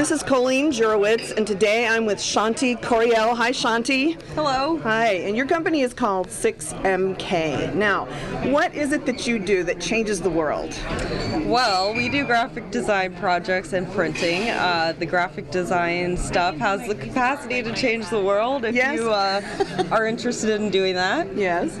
This is Coleen Jurewicz, and today I'm with Shanti Coriel. Hi, Shanti. Hello. Hi, and your company is called 6MK. Now, what is it that you do that changes the world? Well, we do graphic design projects and printing. Uh, the graphic design stuff has the capacity to change the world if Yes. you uh, are interested in doing that. Yes.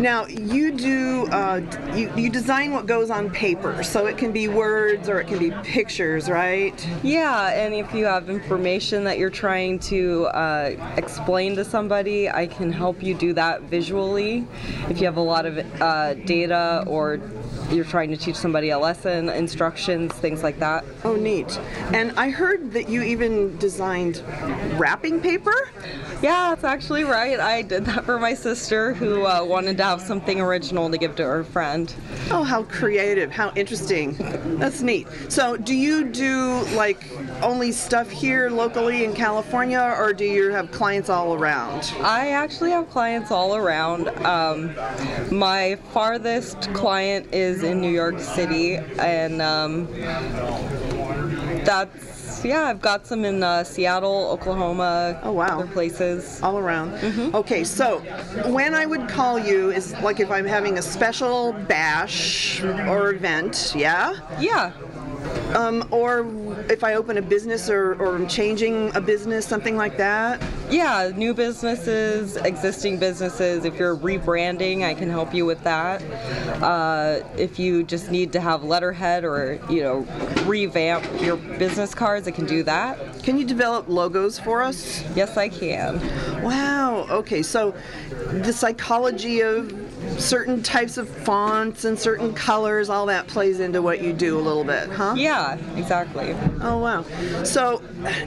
Now, you do, uh, you, you design what goes on paper, so it can be words or it can be pictures, right? Yeah, and if you have information that you're trying to uh, explain to somebody, I can help you do that visually. If you have a lot of uh, data or you're trying to teach somebody a lesson, instructions, things like that. Oh, neat. And I heard that you even designed wrapping paper? Yeah, that's actually right. I did that for my sister who uh, wanted to have something original to give to her friend. Oh, how creative, how interesting. That's neat. So, do you do like only stuff here locally in California, or do you have clients all around? I actually have clients all around. Um, my farthest client is in New York City, and um, that's yeah. I've got some in uh, Seattle, Oklahoma, Oh, wow. other places. All around. Okay, so when I would call you is like if I'm having a special bash or event, yeah? Yeah, Um, or if I open a business or, or I'm changing a business, something like that. Yeah. New businesses, existing businesses. If you're rebranding, I can help you with that. Uh, if you just need to have letterhead or you know revamp your business cards, I can do that. Can you develop logos for us? Yes, I can. Wow. Okay. So the psychology of certain types of fonts and certain colors, all that plays into what you do a little bit, huh? Yeah, exactly. Oh, wow. So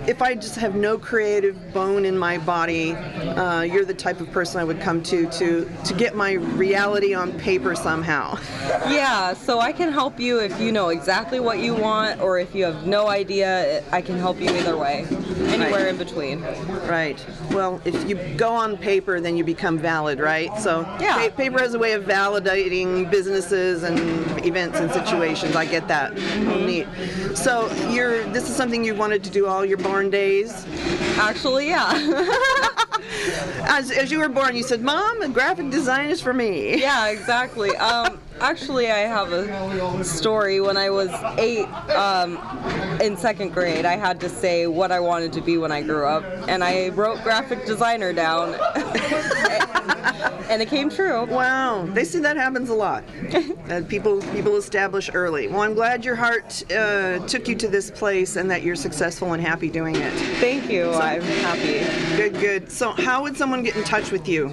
if I just have no creative bone in my body, uh, you're the type of person I would come to to to get my reality on paper somehow. Yeah, so I can help you if you know exactly what you want, or if you have no idea, I can help you either way. Anywhere Right. in between. Right. Well, if you go on paper, then you become valid, right? So Yeah. pa- paper has a way of validating businesses and events and situations. I get that. Oh, neat. So you're this is something you wanted to do all your barn days. Actually, yeah. As, as you were born, you said, "Mom, graphic design is for me." yeah, exactly. Um, actually, I have a story. When I was eight, um, in second grade, I had to say what I wanted to be when I grew up, and I wrote graphic designer down, and it came true. Wow, they see that happens a lot. that people people establish early. Well, I'm glad your heart uh, took you to this place and that you're successful and happy doing it. Thank you. I'm happy. Good, good. So, how would someone get in touch with you?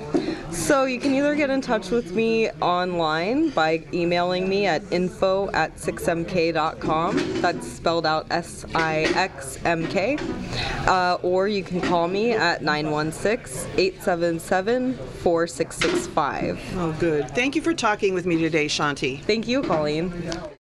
So you can either get in touch with me online by emailing me at info at 6mk.com. That's spelled out S-I-X-M-K. Uh, or you can call me at 916-877-4665. Oh, good. Thank you for talking with me today, Shanti. Thank you, Coleen.